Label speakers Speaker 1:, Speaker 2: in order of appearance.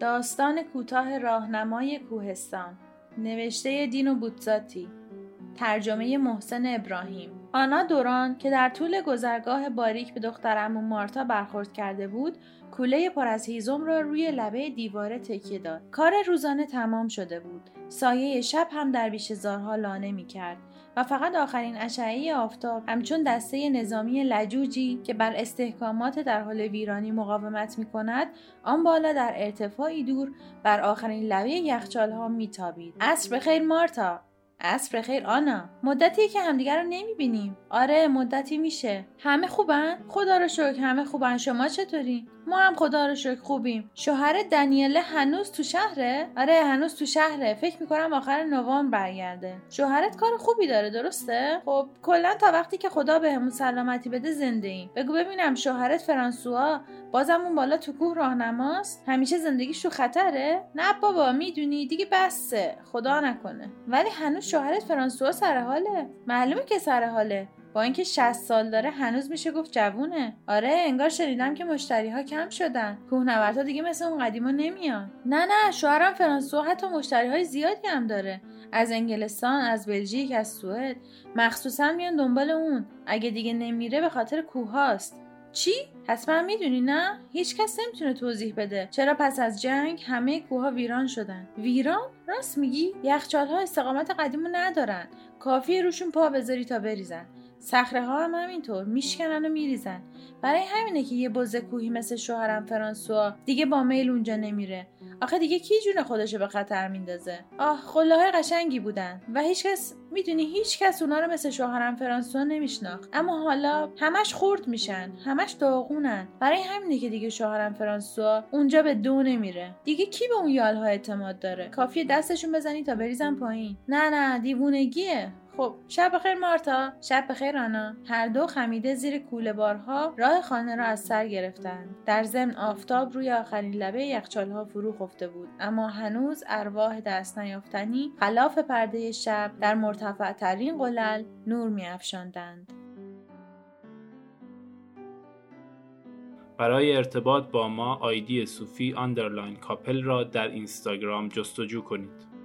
Speaker 1: داستان کوتاه راهنمای کوهستان نوشته دین و بوتزاتی ترجمه محسن ابراهیم. آنا دوران که در طول گذرگاه باریک به دخترمو مارتا برخورد کرده بود کوله پر از هیزم را روی لبه دیواره تکیه داد. کار روزانه تمام شده بود. سایه شب هم در بیش زارها لانه می کرد و فقط آخرین اشعه آفتاب همچون دسته نظامی لجوجی که بر استحکامات در حال ویرانی مقاومت می کند آن بالا در ارتفاعی دور بر آخرین لبه یخچال ها میتابید عصر بخیر مارتا! عصر خیر آنا. مدتی که همدیگر رو نمی‌بینیم. آره مدتی میشه. همه خوبن؟ خدا رو شکر همه خوبن. شما چطوری؟ ما هم خدا رو شکر خوبیم. شوهر دنیله هنوز تو شهره؟ آره هنوز تو شهره. فکر می‌کنم آخر نوامبر برگرده. شوهرت کار خوبی داره درسته؟ خب کلا تا وقتی که خدا بهمون سلامتی بده زنده ایم. بگو ببینم شوهرت فرانسوا بازم اون بالا تو کوه راهنماست؟ همیشه زندگیش تو خطره؟ نه بابا می‌دونی دیگه بسه. خدا نکنه. ولی هنوز شوهرت فرانسوا سر حاله؟ معلومه که سر حاله. با اینکه 60 سال داره هنوز میشه گفت جوونه. آره انگار شنیدم که مشتری ها کم شدن. کوهنوردها دیگه مثل اون قدیما نمیان. نه نه شوهرم فرانسوا حتی مشتری های زیادی هم داره. از انگلستان از بلژیک از سوئد. مخصوصا میان دنبال اون. اگه دیگه نمیره به خاطر کوه هاست. چی؟ حتما می‌دونی نه؟ هیچ کس نمی‌تونه توضیح بده. چرا پس از جنگ همه کوها ویران شدن؟ ویران؟ راست میگی؟ یخچال ها استقامت قدیمو ندارن. کافی روشون پا بذاری تا بریزن. صخره ها هم همینطور. میشکنن و میریزن. برای همینه که یه بزه کوهی مثل شوهرم فرانسوا دیگه با میل اونجا نمیره. آخه دیگه کی جون خودشو به خطر میندازه؟ آه خلاهای قشنگی بودن. و هیچکس می‌دونی هیچکس اونا رو مثل شوهرم فرانسوا نمیشناخت. اما حالا همش خورد میشن. همش داغونن. برای همینه که دیگه شوهرم فرانسوا اونجا به دو نمیره. دیگه کی به اون یالها اعتماد داره؟ کافیه دستشون بزنی تا بریزن پایین. نه نه دیوونگیه. خب شب بخیر مارتا. شب بخیر آنا. هر دو خمیده زیر کوله بارها راه خانه را از سر گرفتند. در ضمن آفتاب روی آخرین لبه یخچالها فرو خفته بود. اما هنوز ارواح دست نیافتنی خلال پرده شب در مرتفع ترین قلل نور میافشاندند.
Speaker 2: برای ارتباط با ما آیدی صوفی underline کاپل را در اینستاگرام جستجو کنید.